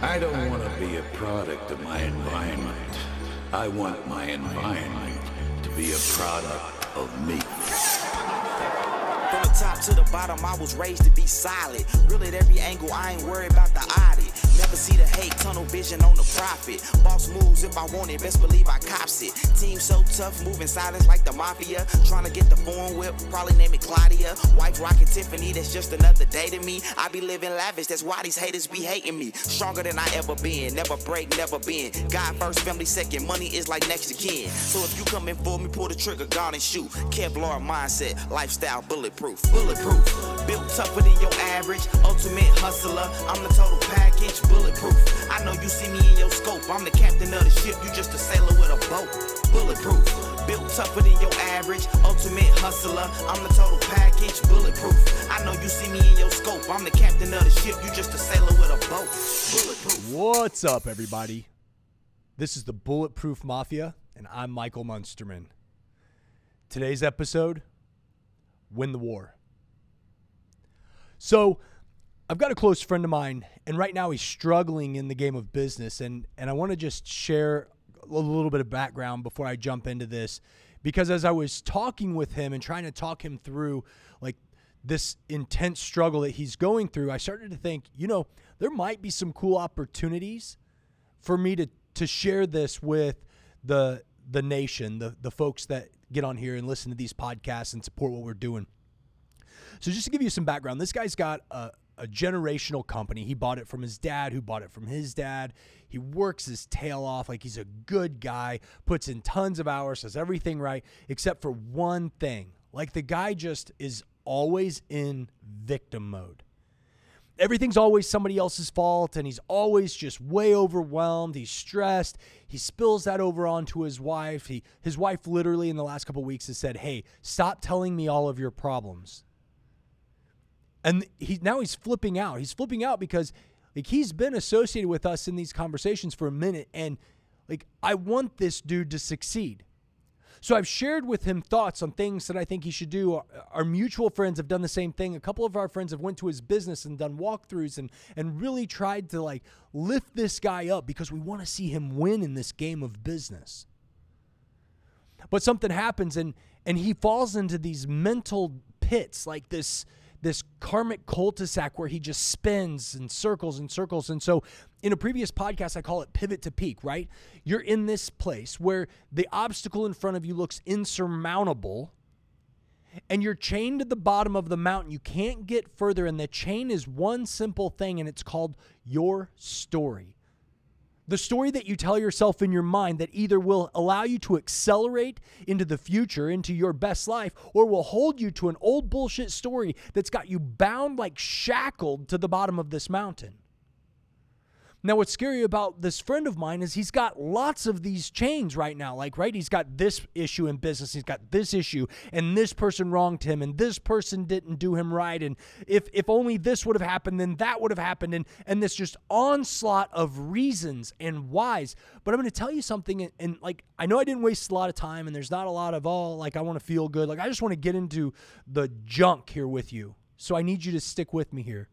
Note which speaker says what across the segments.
Speaker 1: I don't want to be a product of my environment. I want my environment to be a product of me.
Speaker 2: From the top to the bottom, I was raised to be solid. Real at every angle, I ain't worried about the audit. Never see the hate, tunnel vision on the profit. Boss moves if I want it, best believe I cops it. Team so tough, moving silence like the mafia. Trying to get the foreign whip, probably name it Claudia. Wife rockin' Tiffany, that's just another day to me. I be living lavish, that's why these haters be hating me. Stronger than I ever been, never break, never been. God first, family second, money is like next to kin. So if you come in for me, pull the trigger, guard and shoot. Kevlar mindset, lifestyle bulletproof. Bulletproof, built tougher than your average. Ultimate hustler, I'm the total package. Bulletproof, I know you see me in your scope. I'm the captain of the ship, you just a sailor with a boat. Bulletproof, built tougher than your average. Ultimate hustler, I'm the total package. Bulletproof, I know you see me in your scope. I'm the captain of the ship, you just a sailor with a boat. Bulletproof.
Speaker 3: What's up, everybody? This is the Bulletproof Mafia, and I'm Michael Munsterman. Today's episode Win the War. So, I've got a close friend of mine, and right now he's struggling in the game of business. And, and I want to just share a little bit of background before I jump into this. Because as I was talking with him and trying to talk him through, like, this intense struggle that he's going through, I started to think, you know, there might be some cool opportunities for me to to share this with the the nation, the the folks that get on here and listen to these podcasts and support what we're doing. So just to give you some background, this guy's got a, a generational company. He bought it from his dad, who bought it from his dad. He works his tail off like he's a good guy, puts in tons of hours, does everything right, except for one thing. Like the guy just is always in victim mode everything's always somebody else's fault and he's always just way overwhelmed he's stressed he spills that over onto his wife he his wife literally in the last couple weeks has said hey stop telling me all of your problems and he now he's flipping out he's flipping out because like he's been associated with us in these conversations for a minute and like i want this dude to succeed so I've shared with him thoughts on things that I think he should do. Our, our, mutual friends have done the same thing. A couple of our friends have went to his business and done walkthroughs and and really tried to like lift this guy up because we want to see him win in this game of business. But something happens and and he falls into these mental pits like this this karmic cul-de-sac where he just spins and circles and circles. And so in a previous podcast, I call it pivot to peak, right? You're in this place where the obstacle in front of you looks insurmountable and you're chained to the bottom of the mountain. You can't get further. And the chain is one simple thing, and it's called your story the story that you tell yourself in your mind that either will allow you to accelerate into the future, into your best life, or will hold you to an old bullshit story that's got you bound like shackled to the bottom of this mountain. Now, what's scary about this friend of mine is he's got lots of these chains right now. Like, right, he's got this issue in business, he's got this issue, and this person wronged him, and this person didn't do him right, and if if only this would have happened, then that would have happened, and and this just onslaught of reasons and whys. But I'm going to tell you something, and, and like I know I didn't waste a lot of time, and there's not a lot of oh, like I want to feel good. Like I just want to get into the junk here with you. So I need you to stick with me here.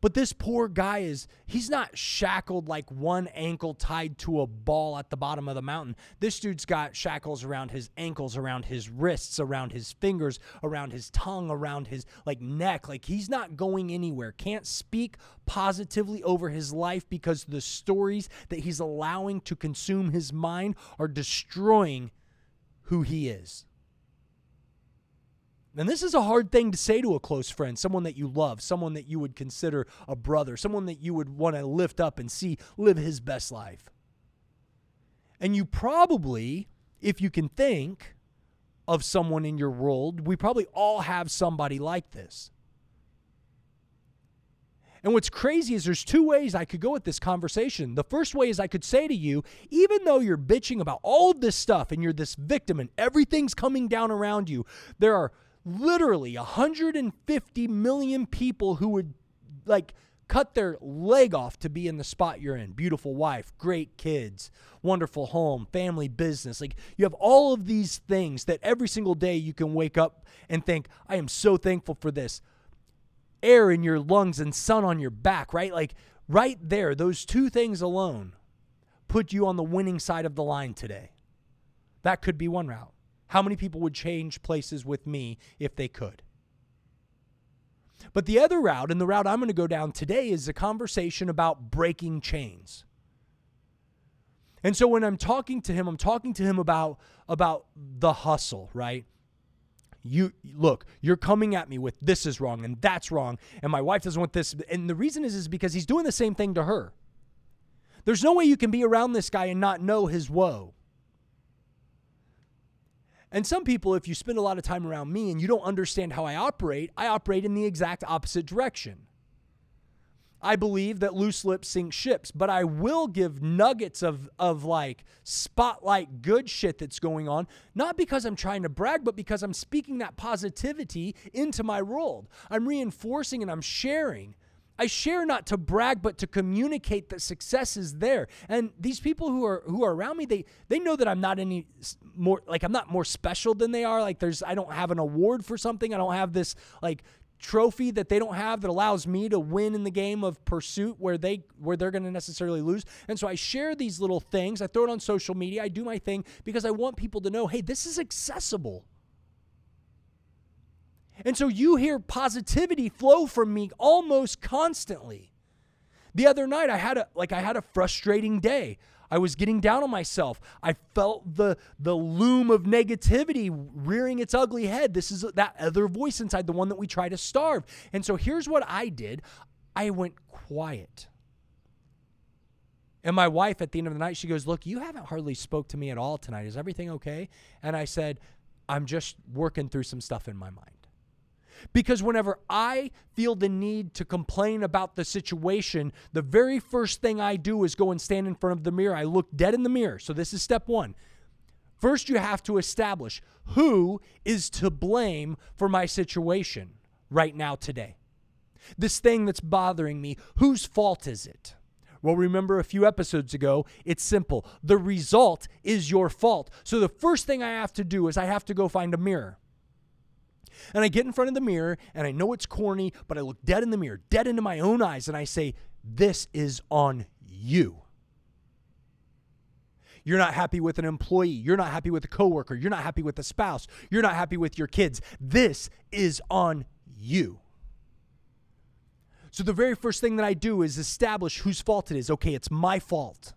Speaker 3: But this poor guy is, he's not shackled like one ankle tied to a ball at the bottom of the mountain. This dude's got shackles around his ankles, around his wrists, around his fingers, around his tongue, around his like neck. Like he's not going anywhere. Can't speak positively over his life because the stories that he's allowing to consume his mind are destroying who he is. And this is a hard thing to say to a close friend, someone that you love, someone that you would consider a brother, someone that you would want to lift up and see live his best life. And you probably, if you can think of someone in your world, we probably all have somebody like this. And what's crazy is there's two ways I could go with this conversation. The first way is I could say to you, even though you're bitching about all of this stuff and you're this victim and everything's coming down around you, there are literally 150 million people who would like cut their leg off to be in the spot you're in. Beautiful wife, great kids, wonderful home, family business. Like you have all of these things that every single day you can wake up and think, I am so thankful for this. air in your lungs and sun on your back, right? Like right there, those two things alone put you on the winning side of the line today. That could be one route. How many people would change places with me if they could? But the other route, and the route I'm going to go down today, is a conversation about breaking chains. And so when I'm talking to him, I'm talking to him about about the hustle, right? You look, you're coming at me with this is wrong and that's wrong, and my wife doesn't want this. And the reason is is because he's doing the same thing to her. There's no way you can be around this guy and not know his woe. And some people, if you spend a lot of time around me and you don't understand how I operate, I operate in the exact opposite direction. I believe that loose lips sink ships, but I will give nuggets of, of like spotlight good shit that's going on, not because I'm trying to brag, but because I'm speaking that positivity into my world. I'm reinforcing and I'm sharing. I share not to brag, but to communicate that success is there. And these people who are who are around me, they they know that I'm not any more like I'm not more special than they are. Like there's I don't have an award for something. I don't have this like trophy that they don't have that allows me to win in the game of pursuit where they where they're going to necessarily lose. And so I share these little things. I throw it on social media. I do my thing because I want people to know, "Hey, this is accessible." And so you hear positivity flow from me almost constantly. The other night I had a like I had a frustrating day. I was getting down on myself. I felt the the loom of negativity rearing its ugly head. This is that other voice inside, the one that we try to starve. And so here's what I did. I went quiet. And my wife at the end of the night, she goes, "Look, you haven't hardly spoke to me at all tonight. Is everything okay?" And I said, "I'm just working through some stuff in my mind." Because whenever I feel the need to complain about the situation, the very first thing I do is go and stand in front of the mirror. I look dead in the mirror. So this is step one. First, you have to establish who is to blame for my situation right now, today. This thing that's bothering me, whose fault is it? Well, remember a few episodes ago, it's simple. The result is your fault. So the first thing I have to do is I have to go find a mirror. And I get in front of the mirror and I know it's corny, but I look dead in the mirror, dead into my own eyes, and I say, This is on you. You're not happy with an employee. You're not happy with a coworker. You're not happy with a spouse. You're not happy with your kids. This is on you. So the very first thing that I do is establish whose fault it is. Okay, it's my fault.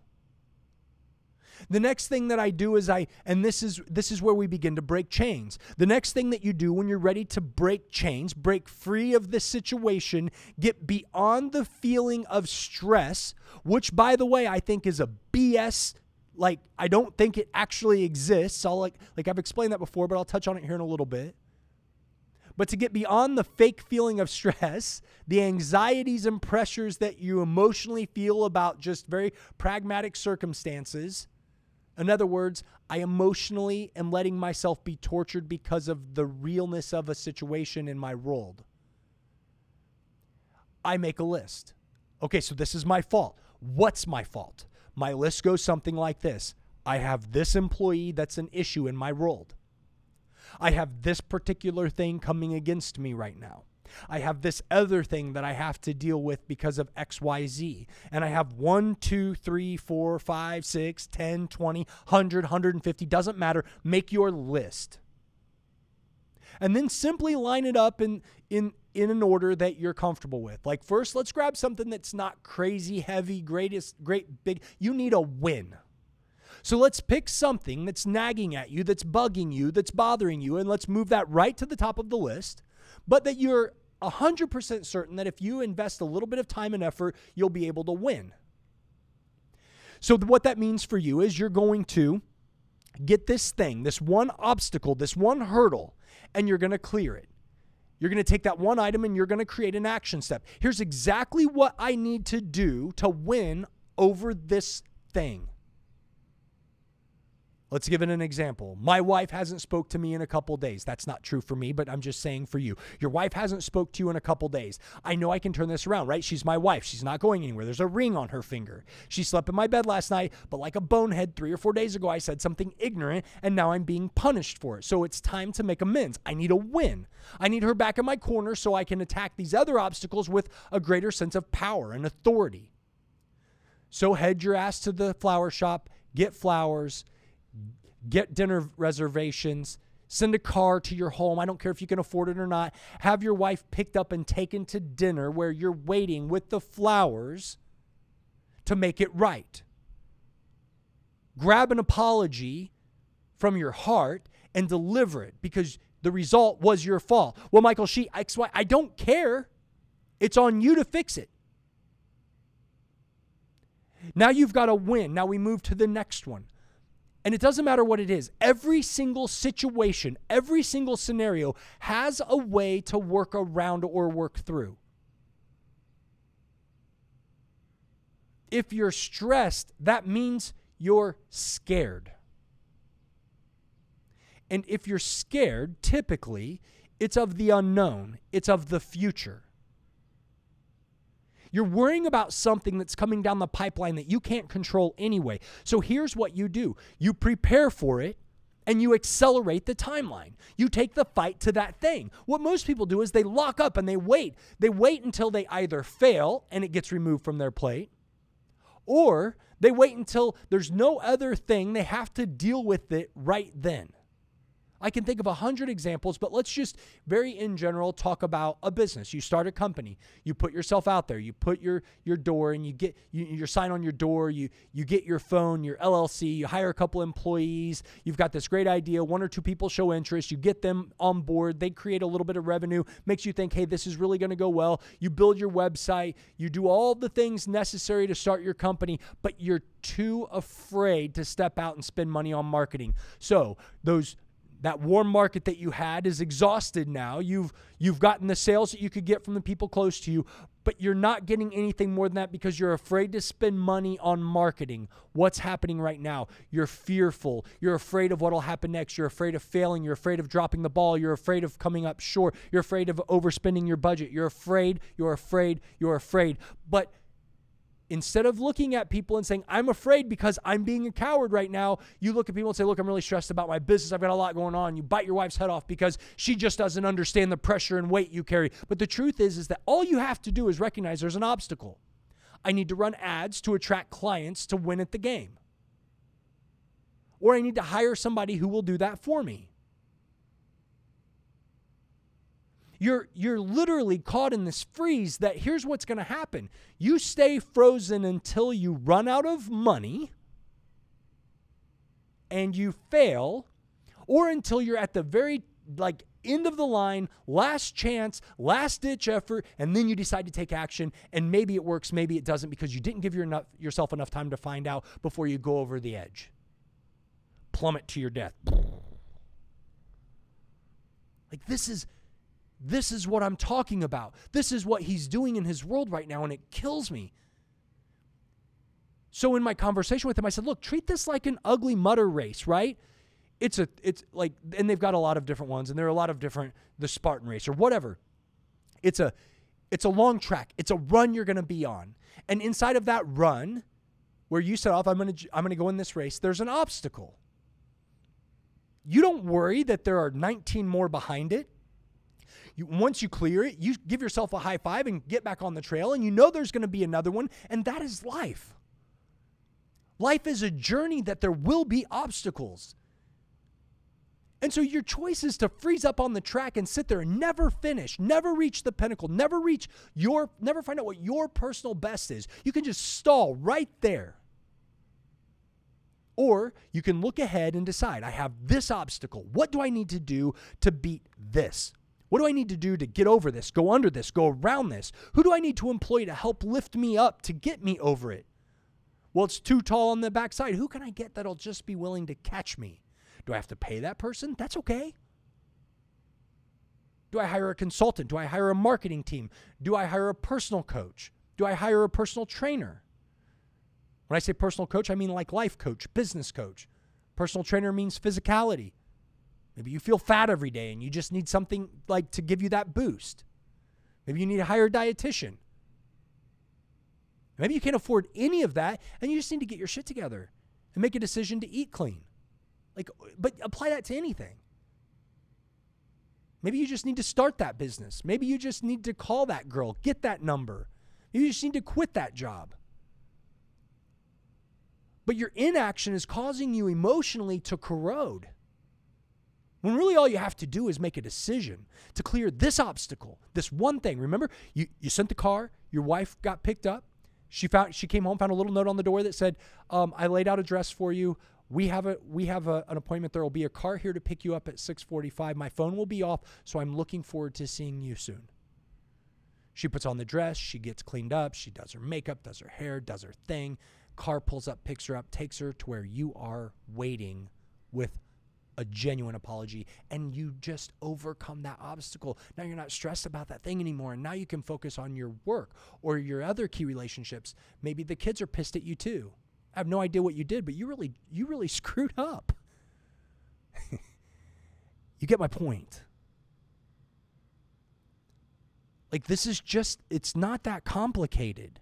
Speaker 3: The next thing that I do is I and this is this is where we begin to break chains. The next thing that you do when you're ready to break chains, break free of this situation, get beyond the feeling of stress, which by the way I think is a BS like I don't think it actually exists. I'll like like I've explained that before, but I'll touch on it here in a little bit. But to get beyond the fake feeling of stress, the anxieties and pressures that you emotionally feel about just very pragmatic circumstances, in other words, I emotionally am letting myself be tortured because of the realness of a situation in my world. I make a list. Okay, so this is my fault. What's my fault? My list goes something like this I have this employee that's an issue in my world. I have this particular thing coming against me right now. I have this other thing that I have to deal with because of XYZ. And I have 1, 2, 3, 4, 5, 6, 10, 20, 100, 150, doesn't matter. Make your list. And then simply line it up in, in, in an order that you're comfortable with. Like, first, let's grab something that's not crazy, heavy, greatest, great, big. You need a win. So let's pick something that's nagging at you, that's bugging you, that's bothering you, and let's move that right to the top of the list, but that you're 100% certain that if you invest a little bit of time and effort, you'll be able to win. So, what that means for you is you're going to get this thing, this one obstacle, this one hurdle, and you're going to clear it. You're going to take that one item and you're going to create an action step. Here's exactly what I need to do to win over this thing. Let's give it an example. My wife hasn't spoke to me in a couple days. That's not true for me, but I'm just saying for you. Your wife hasn't spoke to you in a couple days. I know I can turn this around, right? She's my wife. She's not going anywhere. There's a ring on her finger. She slept in my bed last night, but like a bonehead 3 or 4 days ago I said something ignorant and now I'm being punished for it. So it's time to make amends. I need a win. I need her back in my corner so I can attack these other obstacles with a greater sense of power and authority. So head your ass to the flower shop, get flowers, get dinner reservations, send a car to your home. I don't care if you can afford it or not. Have your wife picked up and taken to dinner where you're waiting with the flowers to make it right. Grab an apology from your heart and deliver it because the result was your fault. Well, Michael, she, XY, I don't care. It's on you to fix it. Now you've got a win. Now we move to the next one. And it doesn't matter what it is, every single situation, every single scenario has a way to work around or work through. If you're stressed, that means you're scared. And if you're scared, typically, it's of the unknown, it's of the future. You're worrying about something that's coming down the pipeline that you can't control anyway. So here's what you do you prepare for it and you accelerate the timeline. You take the fight to that thing. What most people do is they lock up and they wait. They wait until they either fail and it gets removed from their plate, or they wait until there's no other thing. They have to deal with it right then. I can think of a hundred examples, but let's just very in general talk about a business. You start a company, you put yourself out there, you put your your door and you get you, your sign on your door, you you get your phone, your LLC, you hire a couple employees, you've got this great idea, one or two people show interest, you get them on board, they create a little bit of revenue, makes you think, hey, this is really going to go well. You build your website, you do all the things necessary to start your company, but you're too afraid to step out and spend money on marketing. So those that warm market that you had is exhausted now. You've you've gotten the sales that you could get from the people close to you, but you're not getting anything more than that because you're afraid to spend money on marketing. What's happening right now? You're fearful. You're afraid of what'll happen next. You're afraid of failing. You're afraid of dropping the ball. You're afraid of coming up short. You're afraid of overspending your budget. You're afraid. You're afraid. You're afraid. But instead of looking at people and saying, I'm afraid because I'm being a coward right now, you look at people and say, Look, I'm really stressed about my business. I've got a lot going on. You bite your wife's head off because she just doesn't understand the pressure and weight you carry. But the truth is, is that all you have to do is recognize there's an obstacle. I need to run ads to attract clients to win at the game. Or I need to hire somebody who will do that for me. You're you're literally caught in this freeze that here's what's going to happen. You stay frozen until you run out of money and you fail or until you're at the very like end of the line, last chance, last ditch effort, and then you decide to take action. And maybe it works, maybe it doesn't, because you didn't give your enough, yourself enough time to find out before you go over the edge. Plummet to your death. Like, this is this is what I'm talking about. This is what he's doing in his world right now, and it kills me. So in my conversation with him, I said, look, treat this like an ugly mutter race, right? It's a it's like and they've got a lot of different ones, and there are a lot of different the Spartan race or whatever. It's a it's a long track. It's a run you're gonna be on. And inside of that run, where you set off, I'm gonna I'm gonna go in this race, there's an obstacle. You don't worry that there are 19 more behind it. You, once you clear it, you give yourself a high five and get back on the trail, and you know there's going to be another one, and that is life. Life is a journey that there will be obstacles. And so your choice is to freeze up on the track and sit there and never finish, never reach the pinnacle, never reach your, never find out what your personal best is. You can just stall right there. Or you can look ahead and decide I have this obstacle. What do I need to do to beat this? What do I need to do to get over this, go under this, go around this? Who do I need to employ to help lift me up to get me over it? Well, it's too tall on the backside. Who can I get that'll just be willing to catch me? Do I have to pay that person? That's okay. Do I hire a consultant? Do I hire a marketing team? Do I hire a personal coach? Do I hire a personal trainer? When I say personal coach, I mean like life coach, business coach, Personal trainer means physicality. Maybe you feel fat every day and you just need something like to give you that boost. Maybe you need a hire dietitian. Maybe you can't afford any of that and you just need to get your shit together and make a decision to eat clean. Like but apply that to anything. Maybe you just need to start that business. Maybe you just need to call that girl, get that number. You just need to quit that job. But your inaction is causing you emotionally to corrode. When really all you have to do is make a decision to clear this obstacle, this one thing. Remember, you, you sent the car, your wife got picked up. She found she came home, found a little note on the door that said, um, "I laid out a dress for you. We have a we have a, an appointment. There will be a car here to pick you up at 6:45. My phone will be off, so I'm looking forward to seeing you soon." She puts on the dress, she gets cleaned up, she does her makeup, does her hair, does her thing. Car pulls up, picks her up, takes her to where you are waiting with a genuine apology and you just overcome that obstacle. Now you're not stressed about that thing anymore. And now you can focus on your work or your other key relationships. Maybe the kids are pissed at you too. I have no idea what you did, but you really you really screwed up. you get my point. Like this is just it's not that complicated.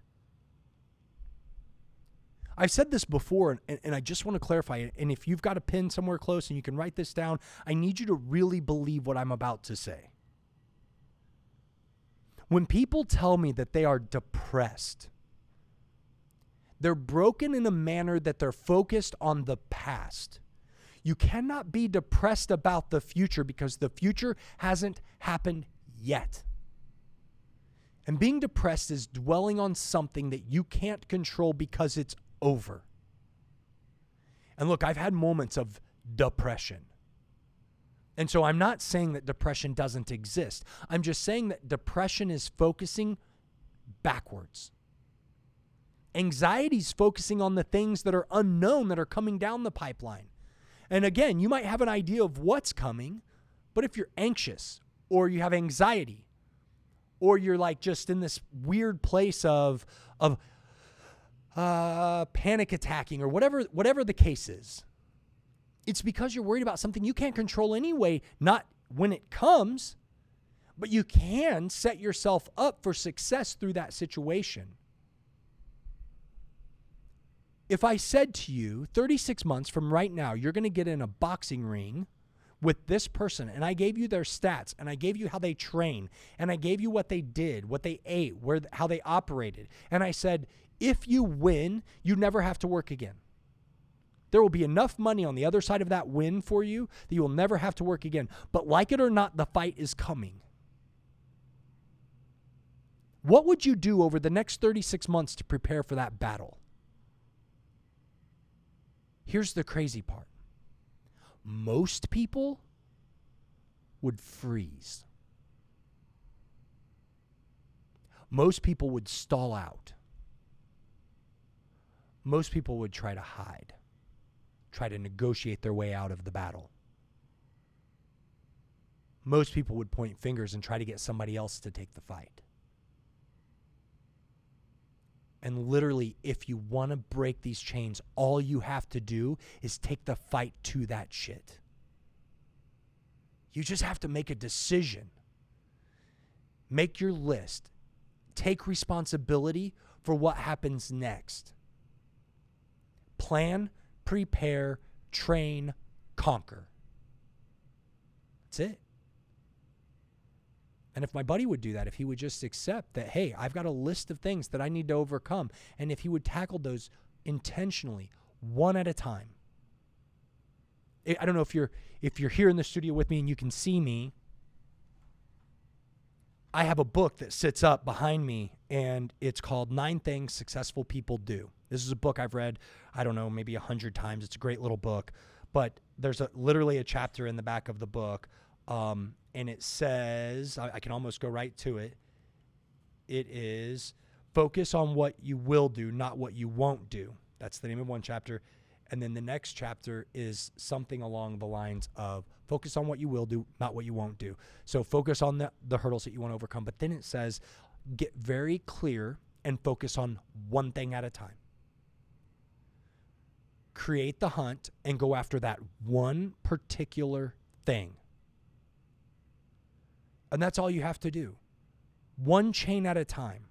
Speaker 3: I've said this before, and, and, I just want to clarify it. And if you've got a pen somewhere close and you can write this down, I need you to really believe what I'm about to say. When people tell me that they are depressed, they're broken in a manner that they're focused on the past. You cannot be depressed about the future because the future hasn't happened yet. And being depressed is dwelling on something that you can't control because it's over. And look, I've had moments of depression. And so I'm not saying that depression doesn't exist. I'm just saying that depression is focusing backwards. Anxiety is focusing on the things that are unknown that are coming down the pipeline. And again, you might have an idea of what's coming, but if you're anxious or you have anxiety or you're like just in this weird place of of uh, panic attacking or whatever whatever the case is. It's because you're worried about something you can't control anyway, not when it comes, but you can set yourself up for success through that situation. If I said to you, 36 months from right now, you're going to get in a boxing ring with this person and I gave you their stats and I gave you how they train and I gave you what they did, what they ate, where how they operated. And I said, if you win, you never have to work again. There will be enough money on the other side of that win for you that you will never have to work again. But like it or not, the fight is coming. What would you do over the next 36 months to prepare for that battle? Here's the crazy part most people would freeze. Most people would stall out most people would try to hide, try to negotiate their way out of the battle. Most people would point fingers and try to get somebody else to take the fight. And literally, if you want to break these chains, all you have to do is take the fight to that shit. You just have to make a decision. Make your list. Take responsibility for what happens next plan, prepare, train, conquer. That's it. And if my buddy would do that, if he would just accept that, hey, I've got a list of things that I need to overcome, and if he would tackle those intentionally, one at a time. I don't know if you're if you're here in the studio with me and you can see me. I have a book that sits up behind me, and it's called Nine Things Successful People Do. This is a book I've read, I don't know, maybe a hundred times. It's a great little book, but there's a literally a chapter in the back of the book, um, and it says I, I can almost go right to it. It is focus on what you will do, not what you won't do. That's the name of one chapter. And then the next chapter is something along the lines of focus on what you will do, not what you won't do. So focus on the, the hurdles that you want to overcome. But then it says get very clear and focus on one thing at a time create the hunt and go after that one particular thing. And that's all you have to do. One chain at a time.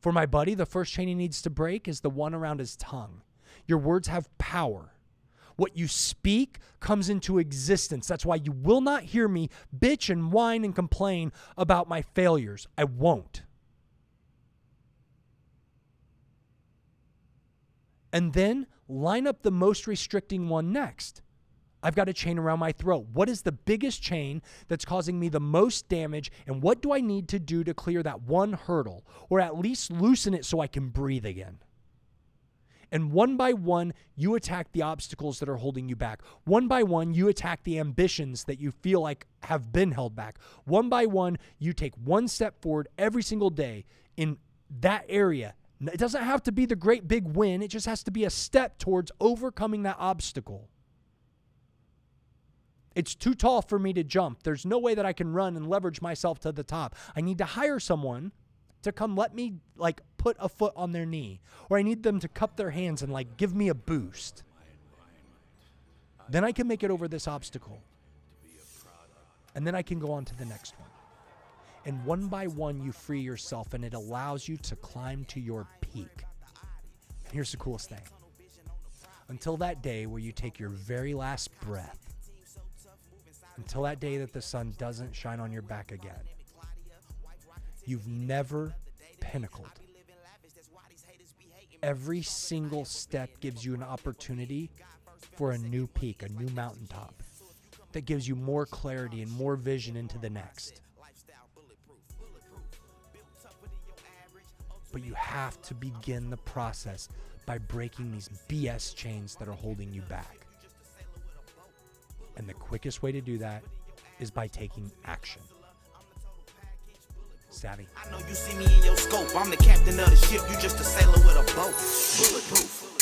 Speaker 3: For my buddy, the first chain he needs to break is the one around his tongue. Your words have power. What you speak comes into existence. That's why you will not hear me bitch and whine and complain about my failures. I won't. And then line up the most restricting one next. I've got a chain around my throat. What is the biggest chain that's causing me the most damage? And what do I need to do to clear that one hurdle or at least loosen it so I can breathe again? And one by one, you attack the obstacles that are holding you back. One by one, you attack the ambitions that you feel like have been held back. One by one, you take one step forward every single day in that area. It doesn't have to be the great big win, it just has to be a step towards overcoming that obstacle. It's too tall for me to jump. There's no way that I can run and leverage myself to the top. I need to hire someone to come let me like put a foot on their knee or I need them to cup their hands and like give me a boost. Then I can make it over this obstacle. And then I can go on to the next one. And one by one, you free yourself and it allows you to climb to your peak. Here's the coolest thing until that day where you take your very last breath, until that day that the sun doesn't shine on your back again, you've never pinnacled. Every single step gives you an opportunity for a new peak, a new mountaintop that gives you more clarity and more vision into the next. But you have to begin the process by breaking these BS chains that are holding you back. And the quickest way to do that is by taking action. Savvy.
Speaker 2: I know you see me in your scope. I'm the captain of the ship. You just a sailor with a boat. Bulletproof.